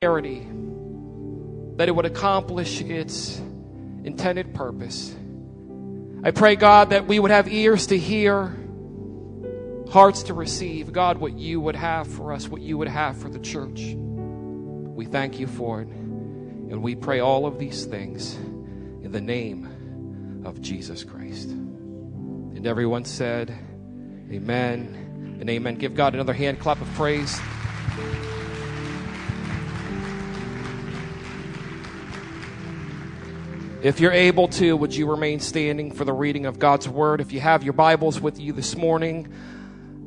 clarity, that it would accomplish its intended purpose. I pray, God, that we would have ears to hear, hearts to receive, God, what you would have for us, what you would have for the church. We thank you for it. And we pray all of these things in the name of Jesus Christ. And everyone said, Amen and amen. Give God another hand clap of praise. If you're able to, would you remain standing for the reading of God's Word? If you have your Bibles with you this morning,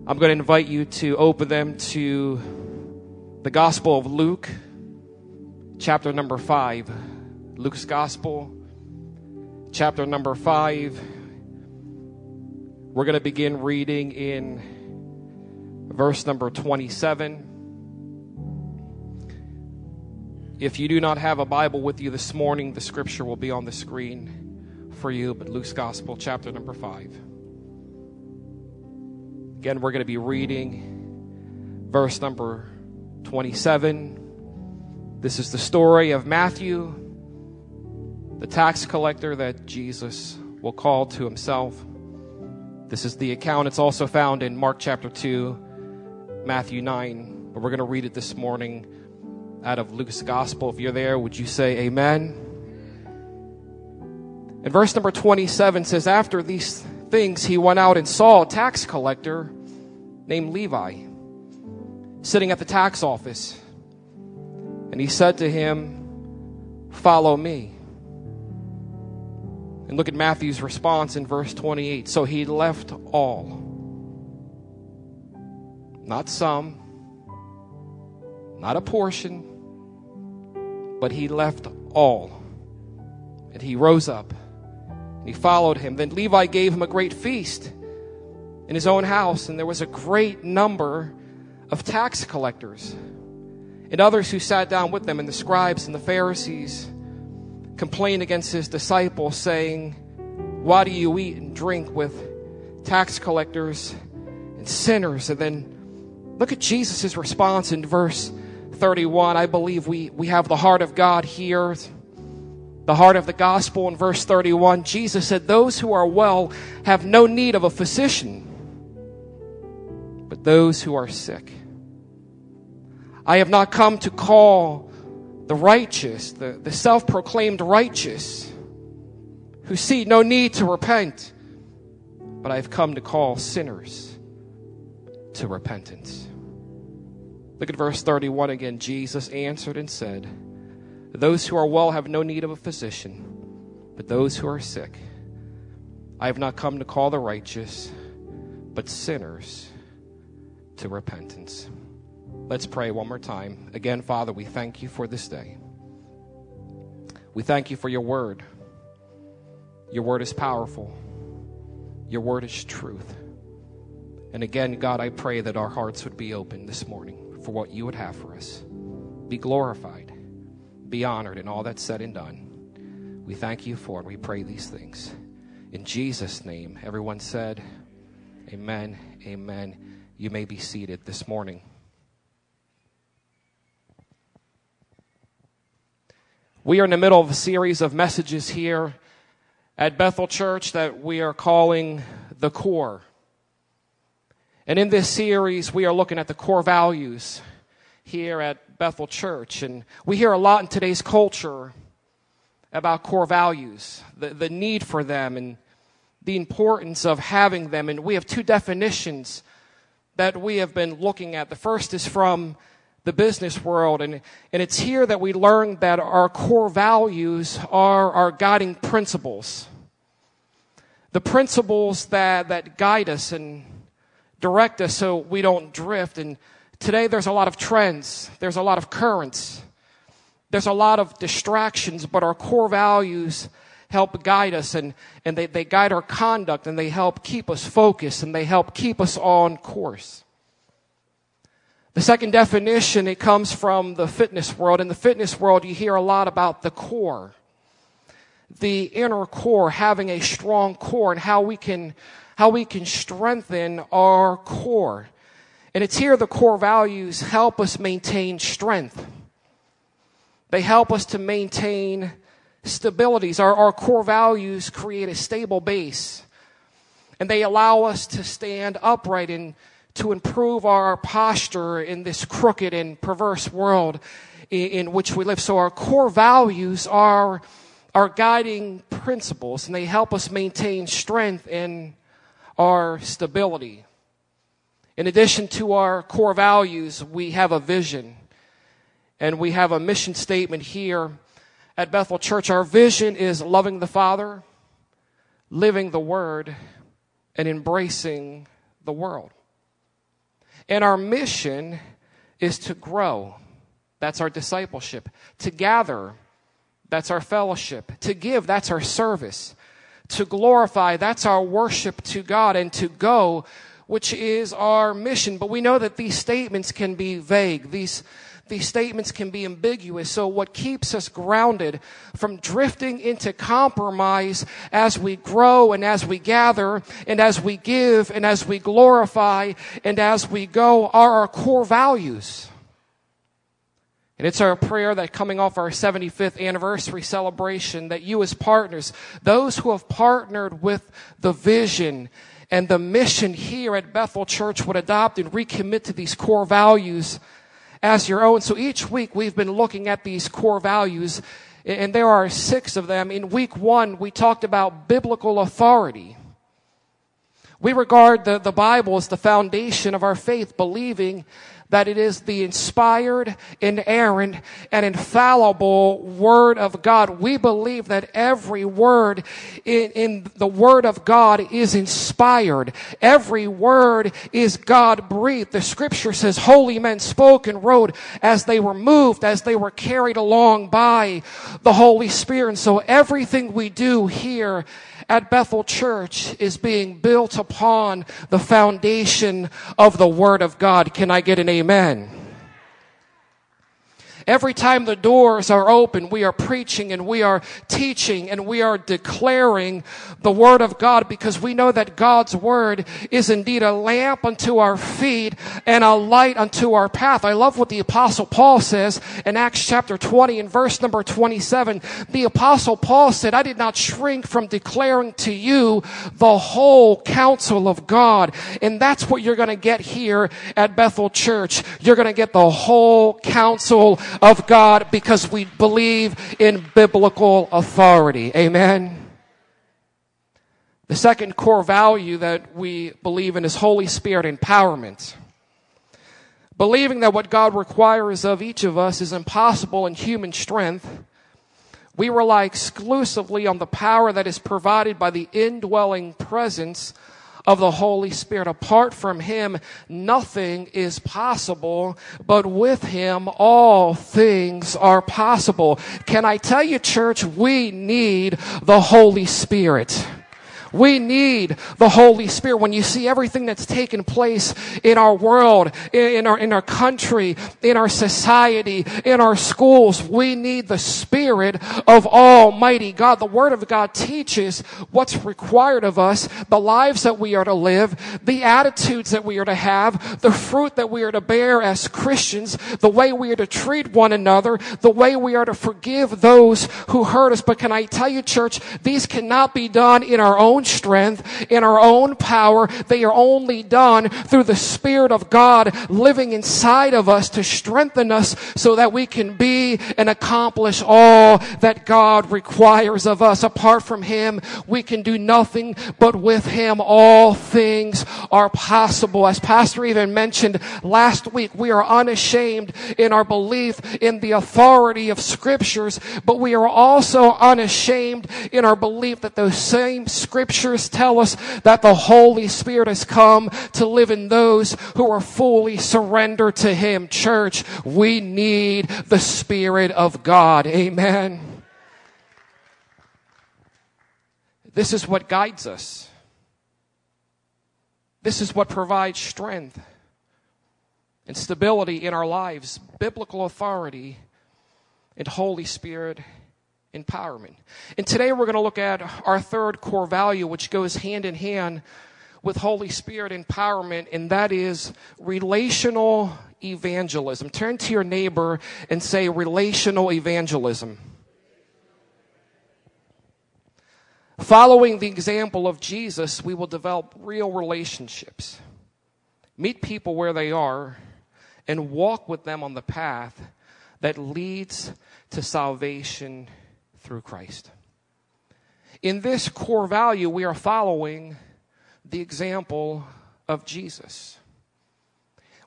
I'm going to invite you to open them to the Gospel of Luke, chapter number 5. Luke's Gospel, chapter number 5. We're going to begin reading in verse number 27. If you do not have a Bible with you this morning, the scripture will be on the screen for you, but Luke's Gospel, chapter number 5. Again, we're going to be reading verse number 27. This is the story of Matthew, the tax collector that Jesus will call to himself. This is the account. It's also found in Mark chapter 2, Matthew 9, but we're going to read it this morning out of Luke's gospel. If you're there, would you say amen? And verse number 27 says, After these things, he went out and saw a tax collector named Levi sitting at the tax office. And he said to him, Follow me. And look at Matthew's response in verse 28. So he left all, not some, not a portion, but he left all. And he rose up and he followed him. Then Levi gave him a great feast in his own house, and there was a great number of tax collectors and others who sat down with them, and the scribes and the Pharisees complained against his disciples, saying, Why do you eat and drink with tax collectors and sinners? And then look at Jesus' response in verse 31, I believe we, we have the heart of God here, the heart of the gospel in verse 31. Jesus said, Those who are well have no need of a physician, but those who are sick. I have not come to call the righteous, the, the self proclaimed righteous, who see no need to repent, but I have come to call sinners to repentance. Look at verse 31 again. Jesus answered and said, Those who are well have no need of a physician, but those who are sick. I have not come to call the righteous, but sinners to repentance. Let's pray one more time. Again, Father, we thank you for this day. We thank you for your word. Your word is powerful, your word is truth. And again, God, I pray that our hearts would be open this morning for what you would have for us. Be glorified, be honored in all that's said and done. We thank you for it. We pray these things. In Jesus' name, everyone said, Amen, amen. You may be seated this morning. We are in the middle of a series of messages here at Bethel Church that we are calling the core. And in this series, we are looking at the core values here at Bethel Church. And we hear a lot in today's culture about core values, the, the need for them, and the importance of having them. And we have two definitions that we have been looking at. The first is from the business world, and, and it's here that we learn that our core values are our guiding principles. The principles that, that guide us and direct us so we don't drift. And today there's a lot of trends, there's a lot of currents, there's a lot of distractions, but our core values help guide us and, and they, they guide our conduct and they help keep us focused and they help keep us on course. The second definition, it comes from the fitness world. In the fitness world, you hear a lot about the core. The inner core, having a strong core and how we can how we can strengthen our core. And it's here the core values help us maintain strength. They help us to maintain stabilities. Our, our core values create a stable base. And they allow us to stand upright and to improve our posture in this crooked and perverse world in, in which we live. So our core values are our guiding principles and they help us maintain strength and our stability. In addition to our core values, we have a vision and we have a mission statement here at Bethel Church. Our vision is loving the Father, living the Word, and embracing the world. And our mission is to grow. That's our discipleship. To gather. That's our fellowship. To give. That's our service. To glorify. That's our worship to God. And to go, which is our mission. But we know that these statements can be vague. These these statements can be ambiguous. So what keeps us grounded from drifting into compromise as we grow and as we gather and as we give and as we glorify and as we go are our core values. And it's our prayer that coming off our 75th anniversary celebration, that you as partners, those who have partnered with the vision and the mission here at Bethel Church would adopt and recommit to these core values as your own. So each week we've been looking at these core values, and there are six of them. In week one, we talked about biblical authority. We regard the, the Bible as the foundation of our faith, believing that it is the inspired, inerrant, and infallible Word of God. We believe that every word in, in, the Word of God is inspired. Every word is God breathed. The scripture says holy men spoke and wrote as they were moved, as they were carried along by the Holy Spirit. And so everything we do here at Bethel Church is being built upon the foundation of the Word of God. Can I get an amen? Every time the doors are open, we are preaching and we are teaching and we are declaring the Word of God because we know that God's Word is indeed a lamp unto our feet and a light unto our path. I love what the Apostle Paul says in Acts chapter 20 and verse number 27. The Apostle Paul said, I did not shrink from declaring to you the whole counsel of God. And that's what you're going to get here at Bethel Church. You're going to get the whole counsel of God because we believe in biblical authority. Amen. The second core value that we believe in is Holy Spirit empowerment. Believing that what God requires of each of us is impossible in human strength, we rely exclusively on the power that is provided by the indwelling presence of the Holy Spirit. Apart from Him, nothing is possible, but with Him, all things are possible. Can I tell you, church, we need the Holy Spirit. We need the Holy Spirit. When you see everything that's taken place in our world, in our, in our country, in our society, in our schools, we need the Spirit of Almighty God. The Word of God teaches what's required of us, the lives that we are to live, the attitudes that we are to have, the fruit that we are to bear as Christians, the way we are to treat one another, the way we are to forgive those who hurt us. But can I tell you, church, these cannot be done in our own own strength, in our own power. They are only done through the Spirit of God living inside of us to strengthen us so that we can be and accomplish all that God requires of us. Apart from Him, we can do nothing, but with Him, all things are possible. As Pastor Evan mentioned last week, we are unashamed in our belief in the authority of scriptures, but we are also unashamed in our belief that those same scriptures scriptures tell us that the Holy Spirit has come to live in those who are fully surrendered to Him. Church, we need the Spirit of God. Amen. This is what guides us. This is what provides strength and stability in our lives, biblical authority and Holy Spirit empowerment. And today we're going to look at our third core value, which goes hand in hand with Holy Spirit empowerment, and that is relational evangelism. Turn to your neighbor and say relational evangelism. Following the example of Jesus, we will develop real relationships. Meet people where they are and walk with them on the path that leads to salvation through Christ. In this core value, we are following the example of Jesus.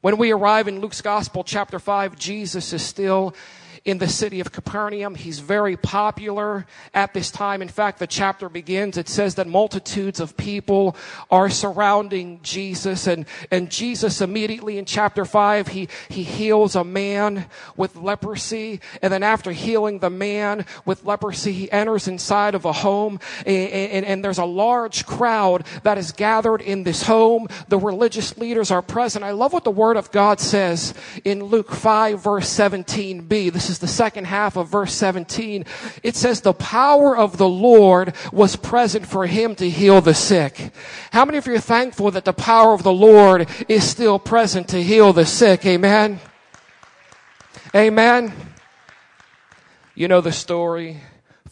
When we arrive in Luke's Gospel, chapter 5, Jesus is still in the city of Capernaum. He's very popular at this time. In fact, the chapter begins, it says that multitudes of people are surrounding Jesus and, and Jesus immediately in chapter five, he, he heals a man with leprosy. And then after healing the man with leprosy, he enters inside of a home and, and, and there's a large crowd that is gathered in this home. The religious leaders are present. I love what the word of God says in Luke 5 verse 17b. This is the second half of verse 17. It says, the power of the Lord was present for him to heal the sick. How many of you are thankful that the power of the Lord is still present to heal the sick? Amen. Amen. You know the story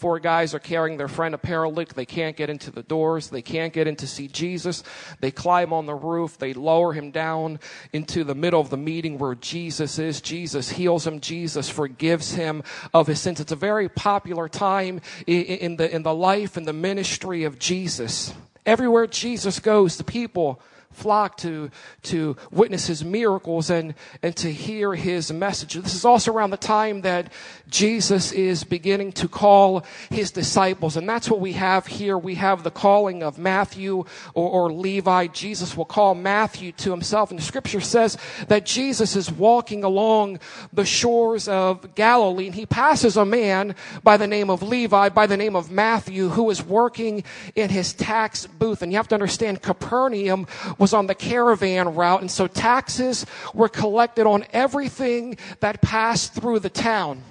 Four guys are carrying their friend a paralytic. They can't get into the doors. They can't get in to see Jesus. They climb on the roof. They lower him down into the middle of the meeting where Jesus is. Jesus heals him. Jesus forgives him of his sins. It's a very popular time in the, in the life and the ministry of Jesus. Everywhere Jesus goes, the people flock to, to witness his miracles and, and to hear his message. This is also around the time that Jesus is beginning to call his disciples. And that's what we have here. We have the calling of Matthew or, or Levi. Jesus will call Matthew to himself. And the scripture says that Jesus is walking along the shores of Galilee and he passes a man by the name of Levi, by the name of Matthew, who is working in his tax booth. And you have to understand Capernaum was on the caravan route. And so taxes were collected on everything that passed through the town.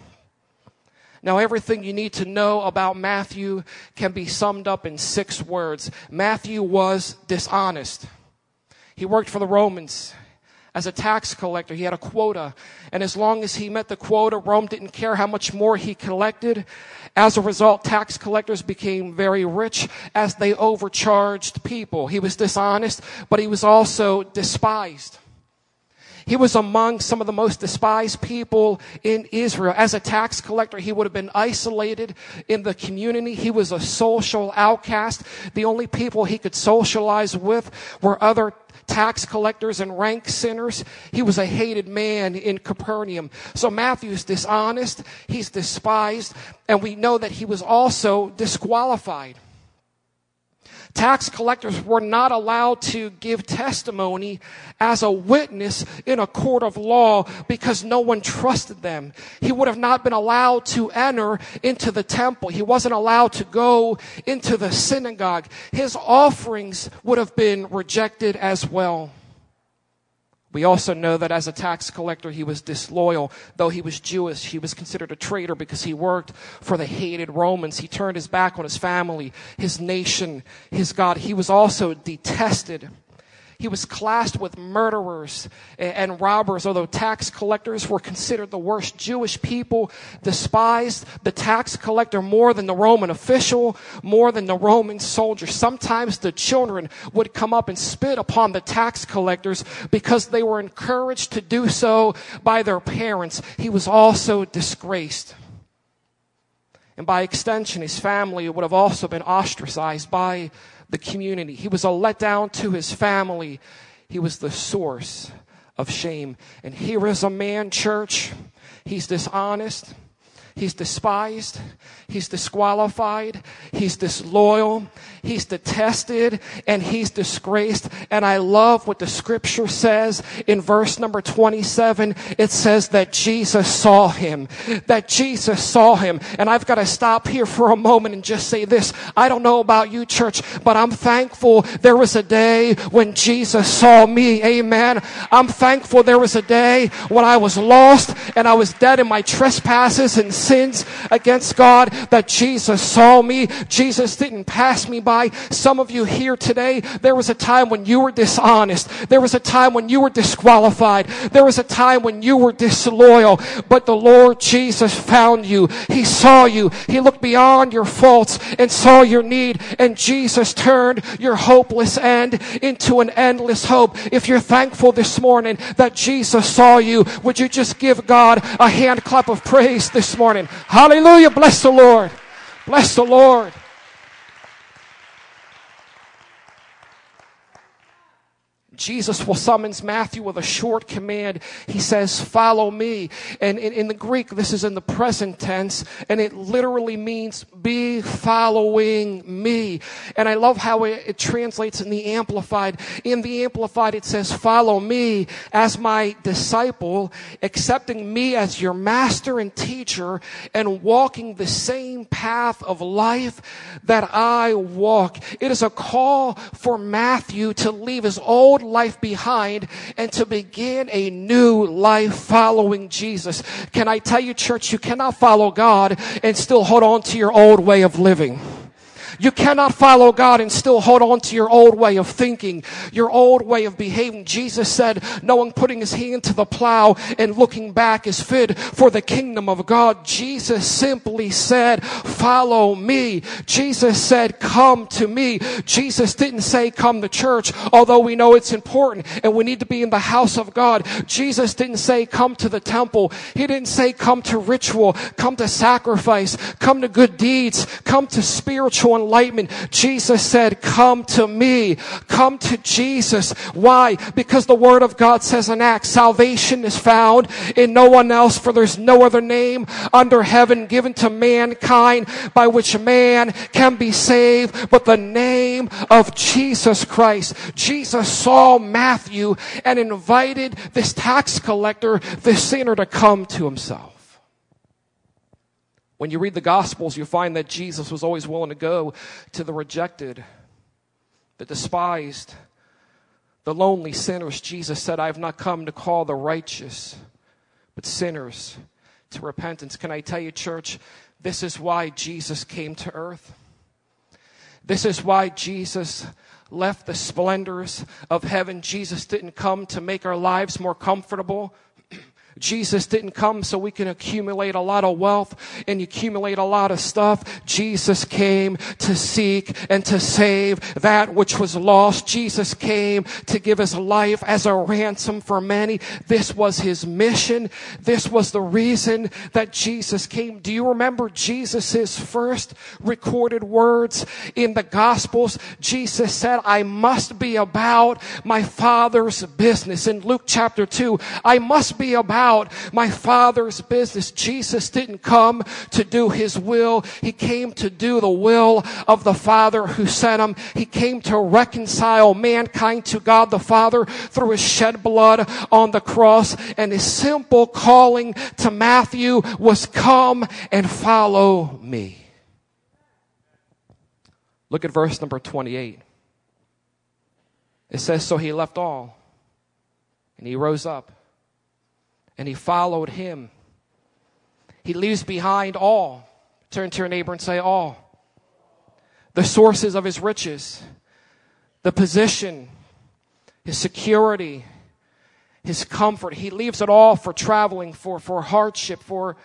Now, everything you need to know about Matthew can be summed up in six words. Matthew was dishonest. He worked for the Romans as a tax collector. He had a quota. And as long as he met the quota, Rome didn't care how much more he collected. As a result, tax collectors became very rich as they overcharged people. He was dishonest, but he was also despised. He was among some of the most despised people in Israel. As a tax collector, he would have been isolated in the community. He was a social outcast. The only people he could socialize with were other tax collectors and rank sinners. He was a hated man in Capernaum. So Matthew's dishonest. He's despised. And we know that he was also disqualified. Tax collectors were not allowed to give testimony as a witness in a court of law because no one trusted them. He would have not been allowed to enter into the temple. He wasn't allowed to go into the synagogue. His offerings would have been rejected as well. We also know that as a tax collector, he was disloyal. Though he was Jewish, he was considered a traitor because he worked for the hated Romans. He turned his back on his family, his nation, his God. He was also detested he was classed with murderers and robbers, although tax collectors were considered the worst. Jewish people despised the tax collector more than the Roman official, more than the Roman soldier. Sometimes the children would come up and spit upon the tax collectors because they were encouraged to do so by their parents. He was also disgraced. And by extension, his family would have also been ostracized by the community. He was a letdown to his family. He was the source of shame. And here is a man, church. He's dishonest. He's despised. He's disqualified. He's disloyal. He's detested and he's disgraced. And I love what the scripture says in verse number 27. It says that Jesus saw him. That Jesus saw him. And I've got to stop here for a moment and just say this. I don't know about you, church, but I'm thankful there was a day when Jesus saw me. Amen. I'm thankful there was a day when I was lost and I was dead in my trespasses and sins against God that Jesus saw me. Jesus didn't pass me by. Some of you here today, there was a time when you were dishonest. There was a time when you were disqualified. There was a time when you were disloyal. But the Lord Jesus found you. He saw you. He looked beyond your faults and saw your need. And Jesus turned your hopeless end into an endless hope. If you're thankful this morning that Jesus saw you, would you just give God a hand clap of praise this morning? Hallelujah. Bless the Lord. Bless the Lord. Jesus will summons Matthew with a short command. He says, follow me. And in, in, the Greek, this is in the present tense, and it literally means be following me. And I love how it, it translates in the Amplified. In the Amplified, it says, follow me as my disciple, accepting me as your master and teacher, and walking the same path of life that I walk. It is a call for Matthew to leave his old life behind and to begin a new life following Jesus. Can I tell you, church, you cannot follow God and still hold on to your old way of living. You cannot follow God and still hold on to your old way of thinking, your old way of behaving. Jesus said, no one putting his hand to the plow and looking back is fit for the kingdom of God. Jesus simply said, follow me. Jesus said, come to me. Jesus didn't say, come to church, although we know it's important and we need to be in the house of God. Jesus didn't say, come to the temple. He didn't say, come to ritual, come to sacrifice, come to good deeds, come to spiritual enlightenment. Jesus said, come to me. Come to Jesus. Why? Because the word of God says in Acts, salvation is found in no one else for there's no other name under heaven given to mankind by which man can be saved but the name of Jesus Christ. Jesus saw Matthew and invited this tax collector, this sinner to come to himself. When you read the Gospels, you find that Jesus was always willing to go to the rejected, the despised, the lonely sinners. Jesus said, I have not come to call the righteous, but sinners to repentance. Can I tell you, church, this is why Jesus came to earth. This is why Jesus left the splendors of heaven. Jesus didn't come to make our lives more comfortable. Jesus didn't come so we can accumulate a lot of wealth and accumulate a lot of stuff. Jesus came to seek and to save that which was lost. Jesus came to give his life as a ransom for many. This was his mission. This was the reason that Jesus came. Do you remember Jesus' first recorded words in the Gospels? Jesus said, I must be about my Father's business. In Luke chapter 2, I must be about about my father's business. Jesus didn't come to do his will. He came to do the will of the Father who sent him. He came to reconcile mankind to God the Father through his shed blood on the cross. And his simple calling to Matthew was come and follow me. Look at verse number 28. It says, So he left all and he rose up and he followed him. He leaves behind all. Turn to your neighbor and say, all. The sources of his riches, the position, his security, his comfort. He leaves it all for traveling, for, for hardship, for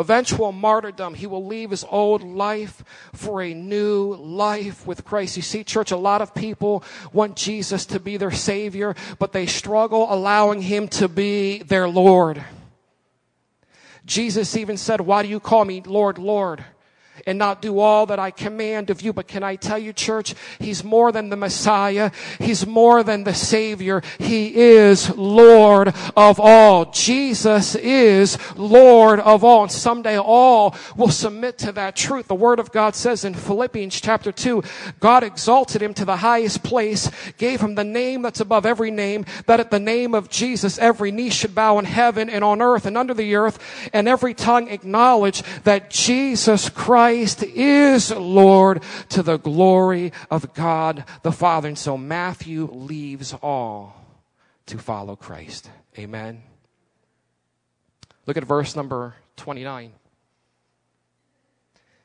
eventual martyrdom. He will leave his old life for a new life with Christ. You see, church, a lot of people want Jesus to be their Savior, but they struggle allowing Him to be their Lord. Jesus even said, Why do you call me Lord, Lord? And not do all that I command of you. But can I tell you, church, He's more than the Messiah. He's more than the Savior. He is Lord of all. Jesus is Lord of all. And someday all will submit to that truth. The Word of God says in Philippians chapter 2, God exalted Him to the highest place, gave Him the name that's above every name, that at the name of Jesus every knee should bow in heaven and on earth and under the earth, and every tongue acknowledge that Jesus Christ Christ is Lord to the glory of God the Father. And so Matthew leaves all to follow Christ. Amen. Look at verse number 29.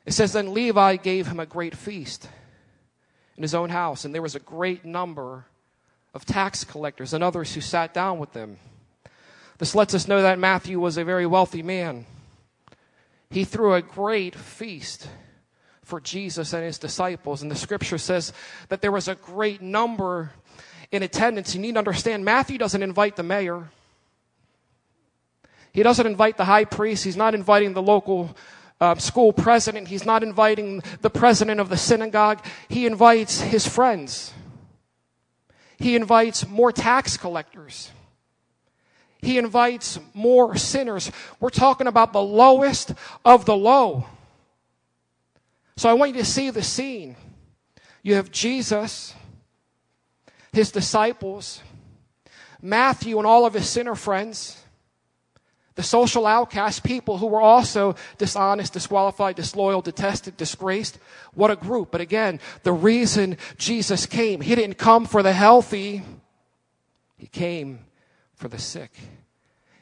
It says, Then Levi gave him a great feast in his own house, and there was a great number of tax collectors and others who sat down with them. This lets us know that Matthew was a very wealthy man. He threw a great feast for Jesus and his disciples, and the scripture says that there was a great number in attendance. You need to understand Matthew doesn't invite the mayor. He doesn't invite the high priest. He's not inviting the local uh, school president. He's not inviting the president of the synagogue. He invites his friends. He invites more tax collectors. He invites more sinners. We're talking about the lowest of the low. So I want you to see the scene. You have Jesus, his disciples, Matthew, and all of his sinner friends the social outcast, people who were also dishonest, disqualified, disloyal, detested, disgraced. What a group. But again, the reason Jesus came, He didn't come for the healthy, He came for the sick.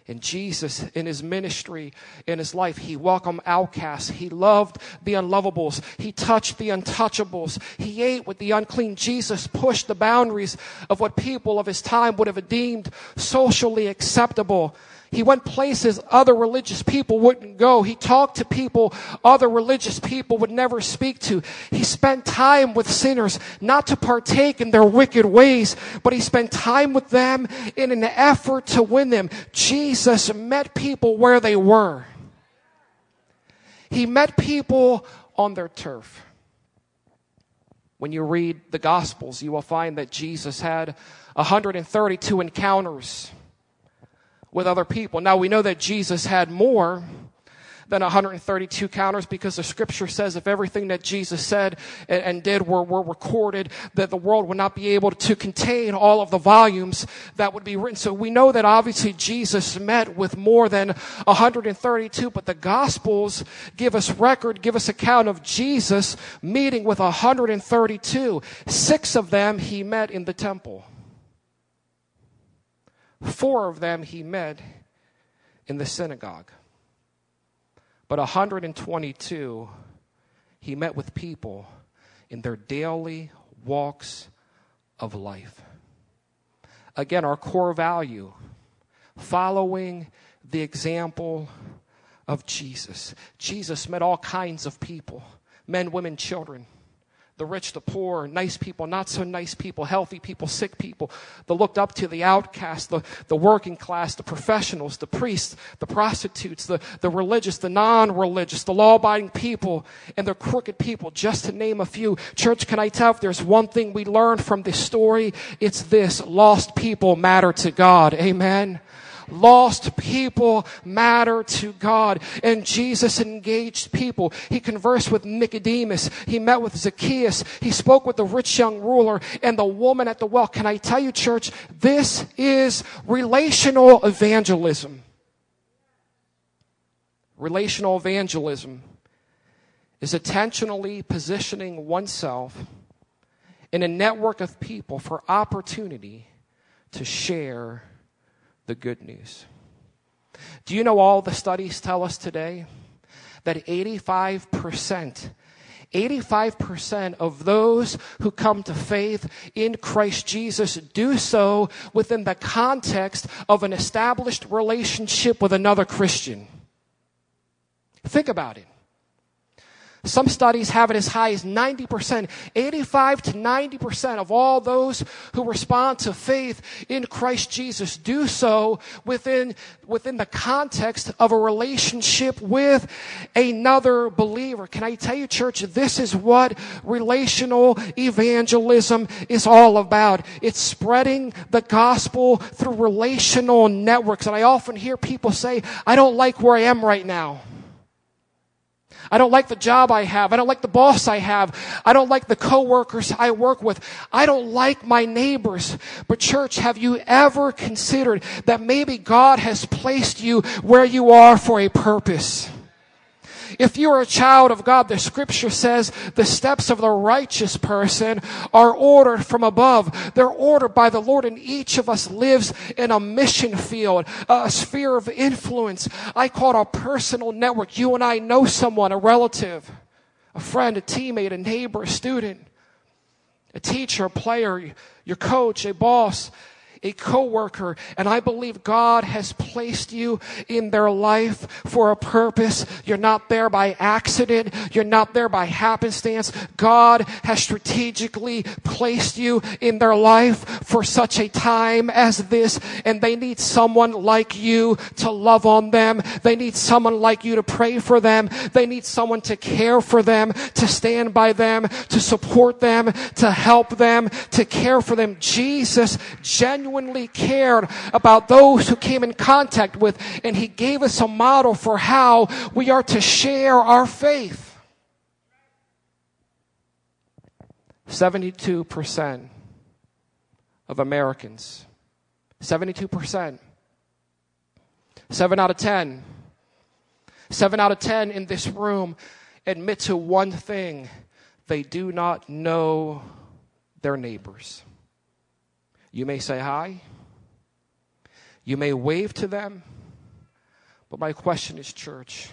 And Jesus, in his ministry, in his life, he welcomed outcasts. He loved the unlovables. He touched the untouchables. He ate with the unclean. Jesus pushed the boundaries of what people of his time would have deemed socially acceptable. He went places other religious people wouldn't go. He talked to people other religious people would never speak to. He spent time with sinners, not to partake in their wicked ways, but he spent time with them in an effort to win them. Jesus met people where they were. He met people on their turf. When you read the Gospels, you will find that Jesus had 132 encounters with other people. Now we know that Jesus had more than 132 counters because the scripture says if everything that Jesus said and, and, did were, were recorded, that the world would not be able to contain all of the volumes that would be written. So we know that obviously Jesus met with more than 132, but the gospels give us record, give us account of Jesus meeting with 132. Six of them he met in the temple. Four of them he met in the synagogue. But 122 he met with people in their daily walks of life. Again, our core value following the example of Jesus. Jesus met all kinds of people men, women, children the rich, the poor, nice people, not so nice people, healthy people, sick people, the looked up to, the outcast, the, the working class, the professionals, the priests, the prostitutes, the, the religious, the non-religious, the law-abiding people, and the crooked people, just to name a few. Church, can I tell if there's one thing we learned from this story, it's this. Lost people matter to God. Amen. Lost people matter to God. And Jesus engaged people. He conversed with Nicodemus. He met with Zacchaeus. He spoke with the rich young ruler and the woman at the well. Can I tell you, church, this is relational evangelism. Relational evangelism is intentionally positioning oneself in a network of people for opportunity to share the good news. Do you know all the studies tell us today that 85%, 85% of those who come to faith in Christ Jesus do so within the context of an established relationship with another Christian. Think about it. Some studies have it as high as 90%, 85 to 90% of all those who respond to faith in Christ Jesus do so within, within the context of a relationship with another believer. Can I tell you, church, this is what relational evangelism is all about. It's spreading the gospel through relational networks. And I often hear people say, I don't like where I am right now. I don't like the job I have. I don't like the boss I have. I don't like the coworkers I work with. I don't like my neighbors. But church, have you ever considered that maybe God has placed you where you are for a purpose? If you're a child of God, the scripture says the steps of the righteous person are ordered from above. They're ordered by the Lord and each of us lives in a mission field, a sphere of influence. I call it a personal network. You and I know someone, a relative a friend, a teammate, a neighbor, a student, a teacher, a player, your coach, a boss, a coworker, and I believe God has placed you in their life for a purpose. You're not there by accident. You're not there by happenstance. God has strategically placed you in their life for such a time as this, and they need someone like you to love on them. They need someone like you to pray for them. They need someone to care for them, to stand by them, to support them, to help them, to care for them. Jesus genuinely genuinely cared about those who came in contact with, and he gave us a model for how we are to share our faith. 72% of Americans, 72%, 7 out of 10, 7 out of 10 in this room admit to one thing they do not know their neighbors. You may say hi. You may wave to them. But my question is, church,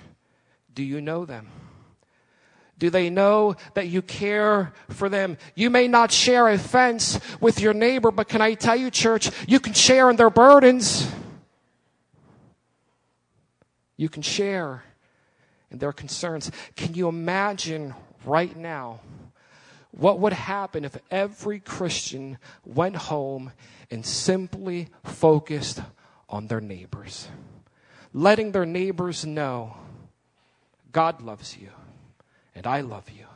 do you know them? Do they know that you care for them? You may not share a fence with your neighbor, but can I tell you, church, you can share in their burdens. You can share in their concerns. Can you imagine right now what would happen if every Christian went home and simply focused on their neighbors? Letting their neighbors know God loves you and I love you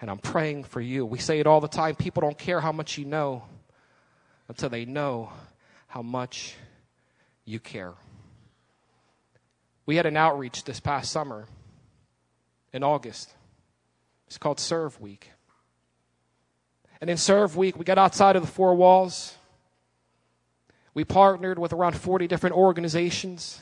and I'm praying for you. We say it all the time people don't care how much you know until they know how much you care. We had an outreach this past summer in August. It's called Serve Week. And in Serve Week, we got outside of the four walls. We partnered with around 40 different organizations.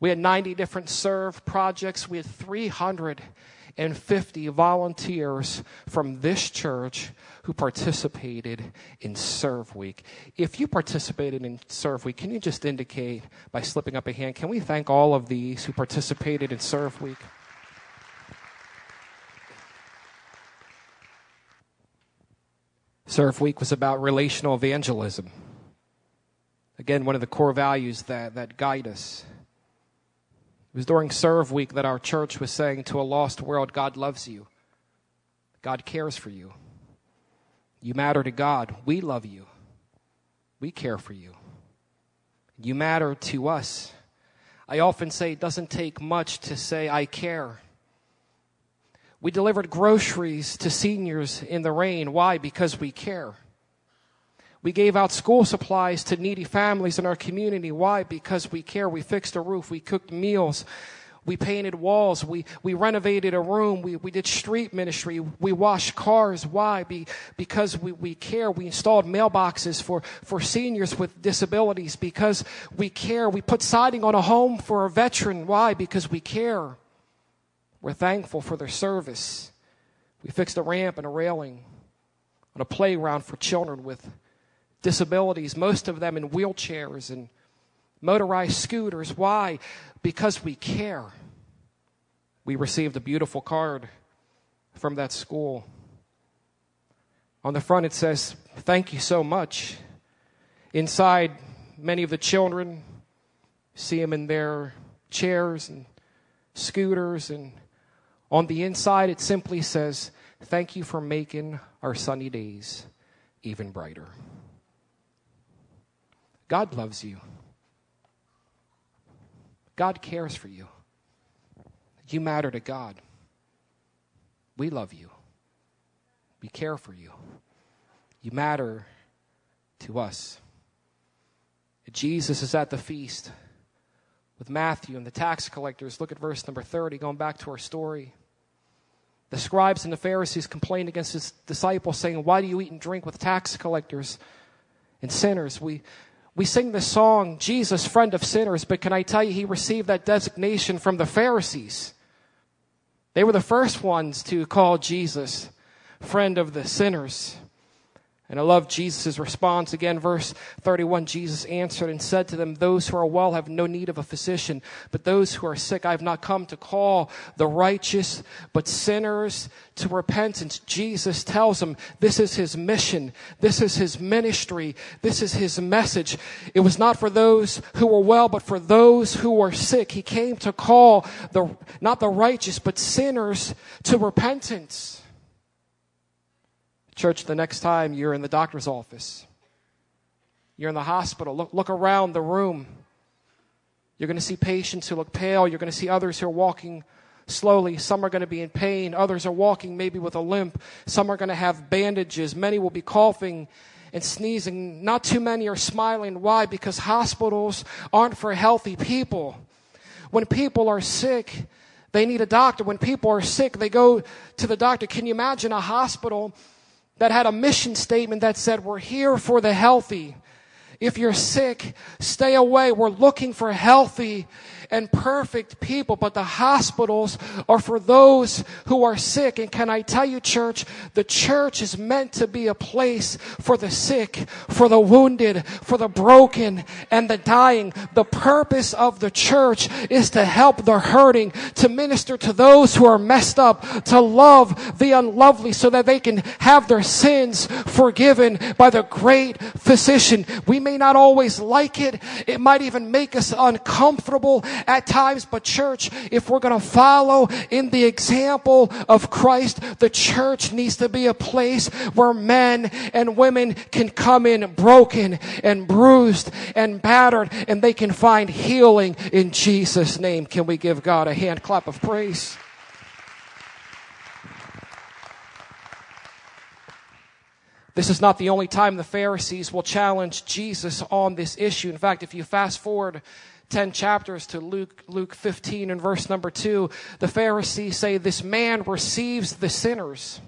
We had 90 different serve projects. We had 350 volunteers from this church who participated in Serve Week. If you participated in Serve Week, can you just indicate by slipping up a hand? Can we thank all of these who participated in Serve Week? Serve Week was about relational evangelism. Again, one of the core values that, that guide us. It was during Serve Week that our church was saying to a lost world, God loves you. God cares for you. You matter to God. We love you. We care for you. You matter to us. I often say it doesn't take much to say, I care. We delivered groceries to seniors in the rain. Why? Because we care. We gave out school supplies to needy families in our community. Why? Because we care. We fixed a roof. We cooked meals. We painted walls. We, we renovated a room. We, we did street ministry. We washed cars. Why? Be, because we, we care. We installed mailboxes for, for seniors with disabilities. Because we care. We put siding on a home for a veteran. Why? Because we care. We're thankful for their service. We fixed a ramp and a railing on a playground for children with disabilities, most of them in wheelchairs and motorized scooters. Why? Because we care. We received a beautiful card from that school. On the front, it says, Thank you so much. Inside, many of the children see them in their chairs and scooters and on the inside, it simply says, Thank you for making our sunny days even brighter. God loves you. God cares for you. You matter to God. We love you. We care for you. You matter to us. Jesus is at the feast with Matthew and the tax collectors. Look at verse number 30, going back to our story. The scribes and the Pharisees complained against his disciples, saying, Why do you eat and drink with tax collectors and sinners? We, we sing the song, Jesus, friend of sinners, but can I tell you, he received that designation from the Pharisees. They were the first ones to call Jesus friend of the sinners. And I love Jesus' response again, verse 31. Jesus answered and said to them, Those who are well have no need of a physician, but those who are sick I have not come to call the righteous, but sinners to repentance. Jesus tells them this is his mission. This is his ministry. This is his message. It was not for those who were well, but for those who were sick. He came to call the, not the righteous, but sinners to repentance. Church, the next time you're in the doctor's office, you're in the hospital, look, look around the room. You're going to see patients who look pale. You're going to see others who are walking slowly. Some are going to be in pain. Others are walking maybe with a limp. Some are going to have bandages. Many will be coughing and sneezing. Not too many are smiling. Why? Because hospitals aren't for healthy people. When people are sick, they need a doctor. When people are sick, they go to the doctor. Can you imagine a hospital that had a mission statement that said, We're here for the healthy. If you're sick, stay away. We're looking for healthy and perfect people, but the hospitals are for those who are sick. And can I tell you, church, the church is meant to be a place for the sick, for the wounded, for the broken, and the dying. The purpose of the church is to help the hurting, to minister to those who are messed up, to love the unlovely so that they can have their sins forgiven by the great physician. We may not always like it. It might even make us uncomfortable at times, but church, if we're going to follow in the example of Christ, the church needs to be a place where men and women can come in broken and bruised and battered and they can find healing in Jesus' name. Can we give God a hand clap of praise? This is not the only time the Pharisees will challenge Jesus on this issue. In fact, if you fast forward 10 chapters to Luke, Luke 15 and verse number 2, the Pharisees say, This man receives the sinners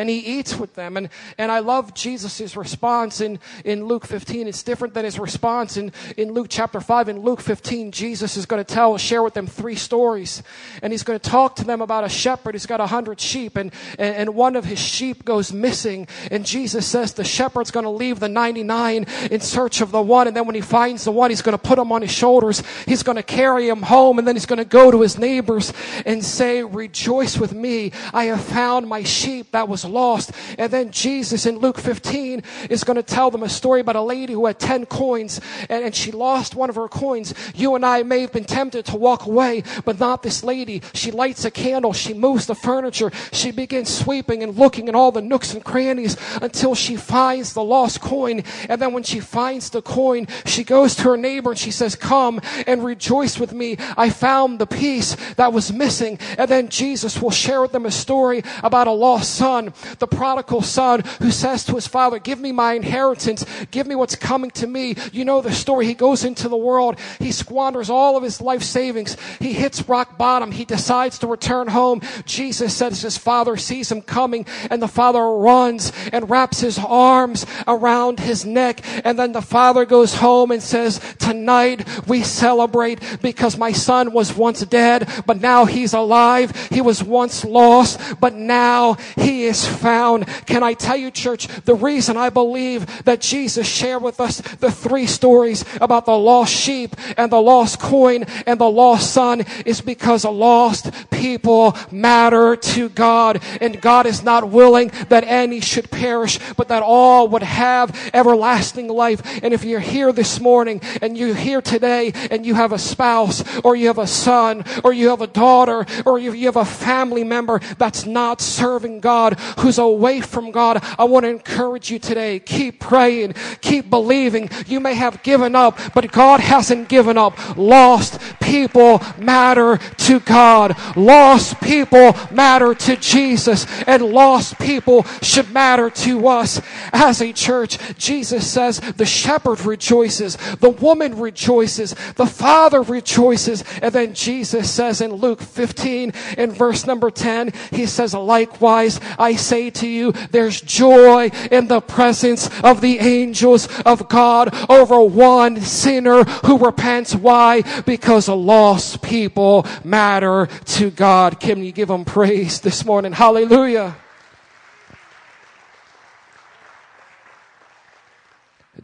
and he eats with them. And, and I love Jesus' response in, in Luke 15. It's different than his response in, in Luke chapter 5. In Luke 15, Jesus is going to tell, share with them three stories. And he's going to talk to them about a shepherd who's got a hundred sheep and, and, and one of his sheep goes missing. And Jesus says the shepherd's going to leave the 99 in search of the one. And then when he finds the one, he's going to put him on his shoulders. He's going to carry him home. And then he's going to go to his neighbors and say, rejoice with me. I have found my sheep that was lost. And then Jesus in Luke 15 is going to tell them a story about a lady who had 10 coins and, and she lost one of her coins. You and I may have been tempted to walk away, but not this lady. She lights a candle. She moves the furniture. She begins sweeping and looking in all the nooks and crannies until she finds the lost coin. And then when she finds the coin, she goes to her neighbor and she says, come and rejoice with me. I found the piece that was missing. And then Jesus will share with them a story about a lost son the prodigal son who says to his father, give me my inheritance. Give me what's coming to me. You know the story. He goes into the world. He squanders all of his life savings. He hits rock bottom. He decides to return home. Jesus says his father sees him coming and the father runs and wraps his arms around his neck. And then the father goes home and says, tonight we celebrate because my son was once dead, but now he's alive. He was once lost, but now he is found. Can I tell you, church, the reason I believe that Jesus shared with us the three stories about the lost sheep and the lost coin and the lost son is because a lost people matter to God. And God is not willing that any should perish, but that all would have everlasting life. And if you're here this morning and you're here today and you have a spouse or you have a son or you have a daughter or you have a family member that's not serving God, who's away from God, I want to encourage you today. Keep praying. Keep believing. You may have given up, but God hasn't given up. Lost people matter to God. Lost people matter to Jesus and lost people should matter to us as a church. Jesus says the shepherd rejoices. The woman rejoices. The father rejoices. And then Jesus says in Luke 15 in verse number 10, he says, likewise, I say to you, there's joy in the presence of the angels of God over one sinner who repents. Why? Because lost people matter to God. Can you give them praise this morning? Hallelujah.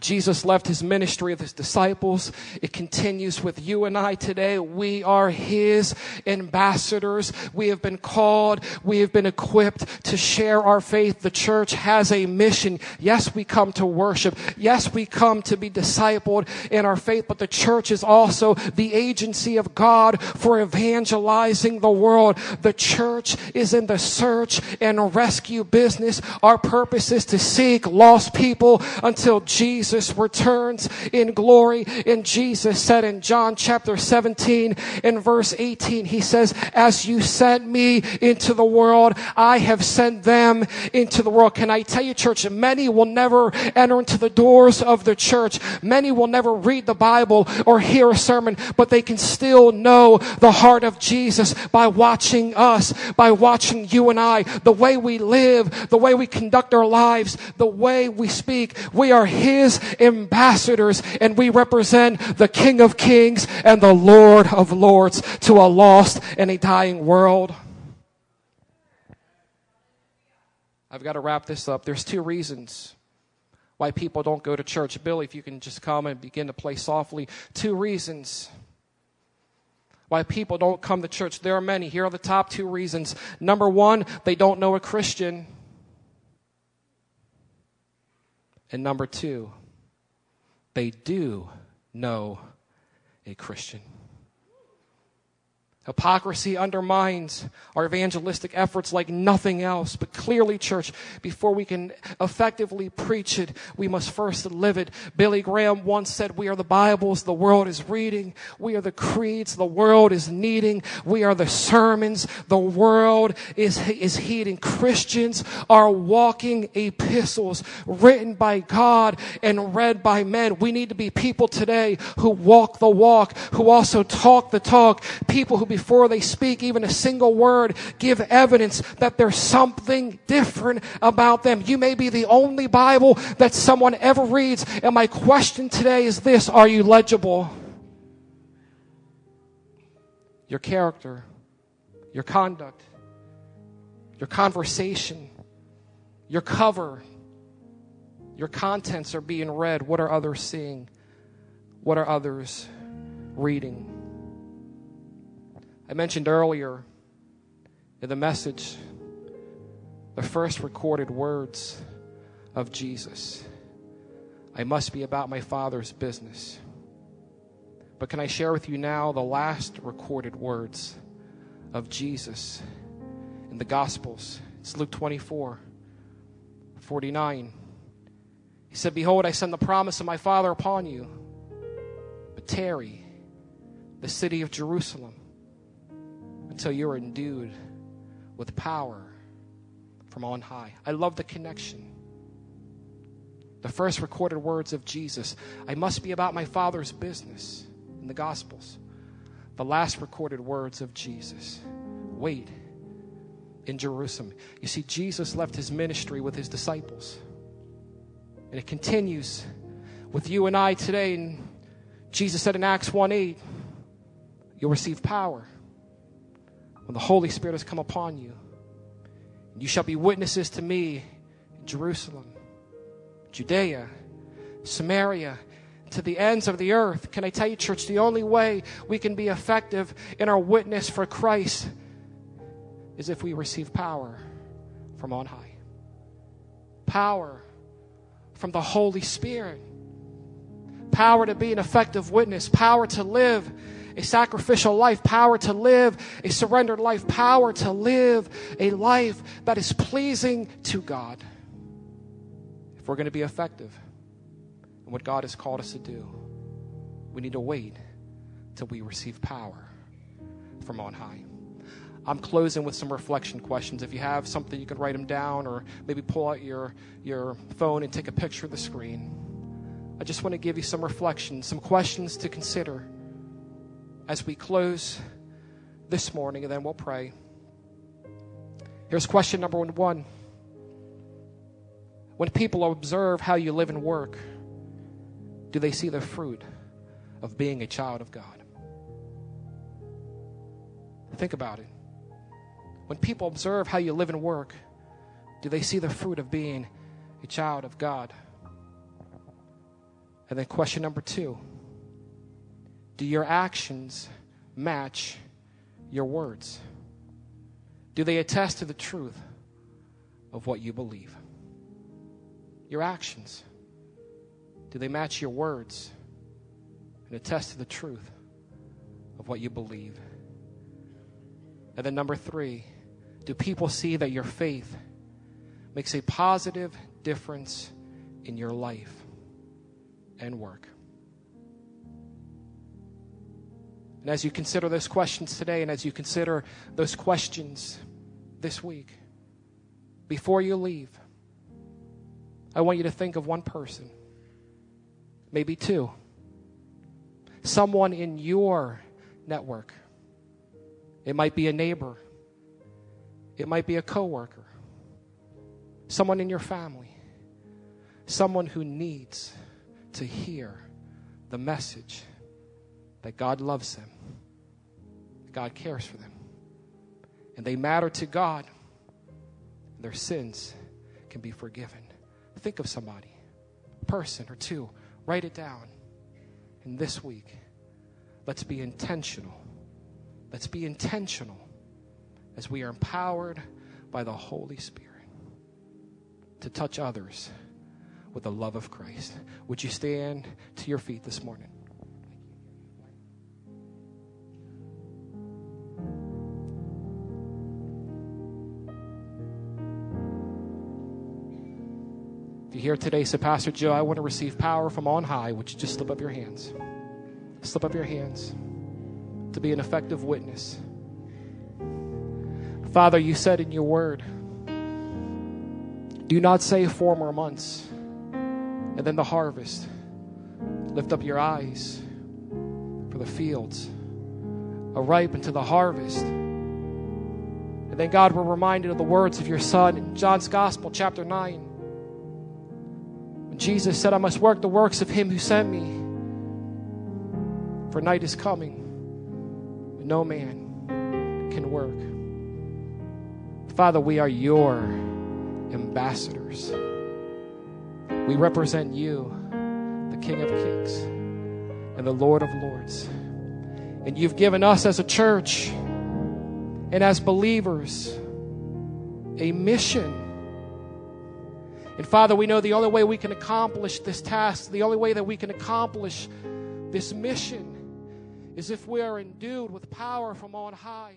Jesus left his ministry of his disciples. It continues with you and I today. We are his ambassadors. We have been called. We have been equipped to share our faith. The church has a mission. Yes, we come to worship. Yes, we come to be discipled in our faith, but the church is also the agency of God for evangelizing the world. The church is in the search and rescue business. Our purpose is to seek lost people until Jesus returns in glory. And Jesus said in John chapter 17 in verse 18, he says, as you sent me into the world, I have sent them into the world. Can I tell you, church, many will never enter into the doors of the church. Many will never read the Bible or hear a sermon, but they can still know the heart of Jesus by watching us, by watching you and I, the way we live, the way we conduct our lives, the way we speak. We are His ambassadors and we represent the King of Kings and the Lord of Lords to a lost and a dying world. I've got to wrap this up. There's two reasons why people don't go to church. Billy, if you can just come and begin to play softly. Two reasons why people don't come to church. There are many. Here are the top two reasons. Number one, they don't know a Christian. And number two, they do know a Christian. Hypocrisy undermines our evangelistic efforts like nothing else. But clearly, church, before we can effectively preach it, we must first live it. Billy Graham once said, We are the Bibles the world is reading. We are the creeds the world is needing. We are the sermons the world is, is heeding. Christians are walking epistles written by God and read by men. We need to be people today who walk the walk, who also talk the talk, people who before they speak even a single word, give evidence that there's something different about them. You may be the only Bible that someone ever reads. And my question today is this Are you legible? Your character, your conduct, your conversation, your cover, your contents are being read. What are others seeing? What are others reading? I mentioned earlier in the message the first recorded words of Jesus I must be about my Father's business. But can I share with you now the last recorded words of Jesus in the Gospels? It's Luke 24 49. He said, Behold, I send the promise of my Father upon you, but tarry, the city of Jerusalem until you're endued with power from on high. I love the connection. The first recorded words of Jesus I must be about my Father's business in the Gospels. The last recorded words of Jesus wait in Jerusalem. You see, Jesus left his ministry with his disciples. And it continues with you and I today. And Jesus said in Acts 1 8, you'll receive power when the Holy Spirit has come upon you. You shall be witnesses to me in Jerusalem, Judea, Samaria, to the ends of the earth. Can I tell you, church, the only way we can be effective in our witness for Christ is if we receive power from on high. Power from the Holy Spirit. Power to be an effective witness. Power to live a sacrificial life, power to live a surrendered life, power to live a life that is pleasing to God. If we're going to be effective in what God has called us to do, we need to wait till we receive power from on high. I'm closing with some reflection questions. If you have something, you can write them down or maybe pull out your, your phone and take a picture of the screen. I just want to give you some reflections, some questions to consider as we close this morning, and then we'll pray. Here's question number one When people observe how you live and work, do they see the fruit of being a child of God? Think about it. When people observe how you live and work, do they see the fruit of being a child of God? And then question number two Do your actions match your words? Do they attest to the truth of what you believe? Your actions. Do they match your words and attest to the truth of what you believe? And then, number three, do people see that your faith makes a positive difference in your life and work? And as you consider those questions today, and as you consider those questions this week, before you leave, I want you to think of one person, maybe two, someone in your network. It might be a neighbor, it might be a coworker, someone in your family, someone who needs to hear the message that God loves them God cares for them. And they matter to God. Their sins can be forgiven. Think of somebody, person or two, write it down. And this week, let's be intentional. Let's be intentional as we are empowered by the Holy Spirit to touch others with the love of Christ. Would you stand to your feet this morning? If you're here today, say, Pastor Joe, I want to receive power from on high, would you just slip up your hands? Slip up your hands to be an effective witness. Father, you said in your word, do not say four more months and then the harvest. Lift up your eyes for the fields are ripe unto the harvest. And then, God, we're reminded of the words of your Son in John's Gospel, chapter 9. When Jesus said, I must work the works of him who sent me. For night is coming when no man can work. Father, we are your ambassadors. We represent you, the King of Kings and the Lord of Lords. And you've given us as a church and as believers a mission and Father, we know the only way we can accomplish this task, the only way that we can accomplish this mission is if we are endued with power from on high.